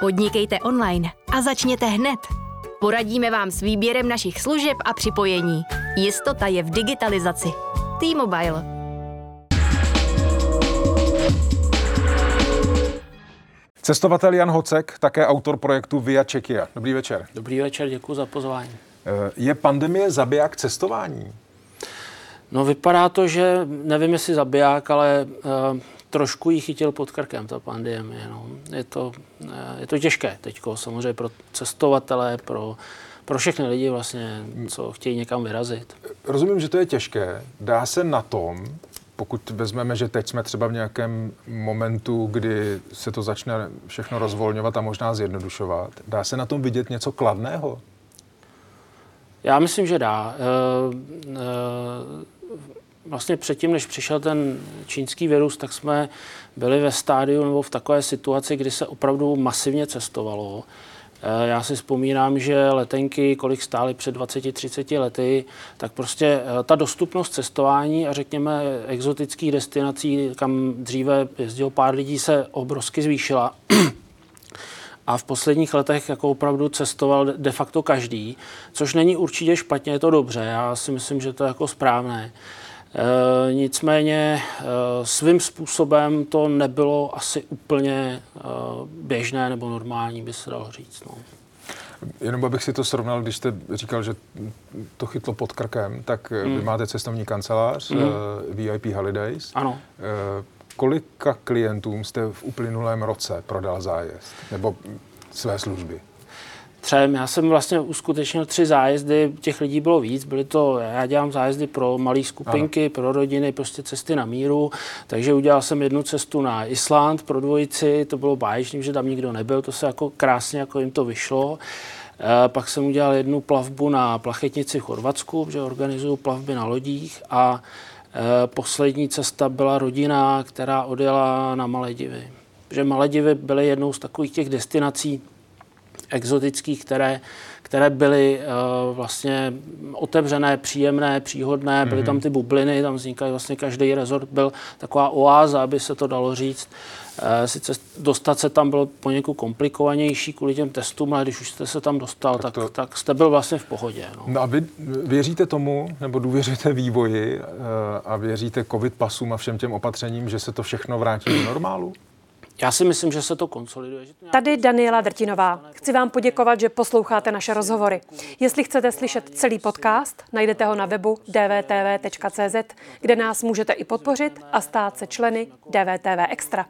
Podnikejte online a začněte hned. Poradíme vám s výběrem našich služeb a připojení. Jistota je v digitalizaci. T-Mobile. Cestovatel Jan Hocek, také autor projektu Via Czechia. Dobrý večer. Dobrý večer, děkuji za pozvání. Eh, Je pandemie zabiják cestování? No vypadá to, že nevím, jestli zabiják, ale uh, trošku jí chytil pod krkem ta pandemie. No. Je, to, uh, je to těžké teď, samozřejmě pro cestovatele, pro, pro všechny lidi vlastně, co chtějí někam vyrazit. Rozumím, že to je těžké. Dá se na tom, pokud vezmeme, že teď jsme třeba v nějakém momentu, kdy se to začne všechno rozvolňovat a možná zjednodušovat, dá se na tom vidět něco kladného? Já myslím, že dá. Uh, uh, vlastně předtím, než přišel ten čínský virus, tak jsme byli ve stádiu nebo v takové situaci, kdy se opravdu masivně cestovalo. Eh, já si vzpomínám, že letenky, kolik stály před 20-30 lety, tak prostě eh, ta dostupnost cestování a řekněme exotických destinací, kam dříve jezdilo pár lidí, se obrovsky zvýšila. A v posledních letech jako opravdu cestoval de facto každý, což není určitě špatně, je to dobře. Já si myslím, že to je jako správné. E, nicméně e, svým způsobem to nebylo asi úplně e, běžné nebo normální, by se dalo říct. No. Jenom abych si to srovnal, když jste říkal, že to chytlo pod krkem, tak mm. vy máte cestovní kancelář, mm. uh, VIP Holidays. Ano. Uh, kolika klientům jste v uplynulém roce prodal zájezd nebo své služby? Třem. Já jsem vlastně uskutečnil tři zájezdy, těch lidí bylo víc, byly to, já dělám zájezdy pro malé skupinky, ano. pro rodiny, prostě cesty na míru, takže udělal jsem jednu cestu na Island pro dvojici, to bylo báječný, že tam nikdo nebyl, to se jako krásně jako jim to vyšlo. E, pak jsem udělal jednu plavbu na plachetnici v Chorvatsku, že organizuju plavby na lodích a e, poslední cesta byla rodina, která odjela na Maledivy. Že Maledivy byly jednou z takových těch destinací, exotických, které, které byly uh, vlastně otevřené, příjemné, příhodné, byly mm-hmm. tam ty bubliny, tam vznikaly vlastně každý rezort byl taková oáza, aby se to dalo říct. Uh, sice dostat se tam bylo poněkud komplikovanější kvůli těm testům, ale když už jste se tam dostal, tak, to... tak, tak jste byl vlastně v pohodě. No. no a vy věříte tomu, nebo důvěříte vývoji uh, a věříte covid pasům a všem těm opatřením, že se to všechno vrátí do normálu? Já si myslím, že se to konsoliduje. Tady Daniela Drtinová. Chci vám poděkovat, že posloucháte naše rozhovory. Jestli chcete slyšet celý podcast, najdete ho na webu dvtv.cz, kde nás můžete i podpořit a stát se členy DVTV Extra.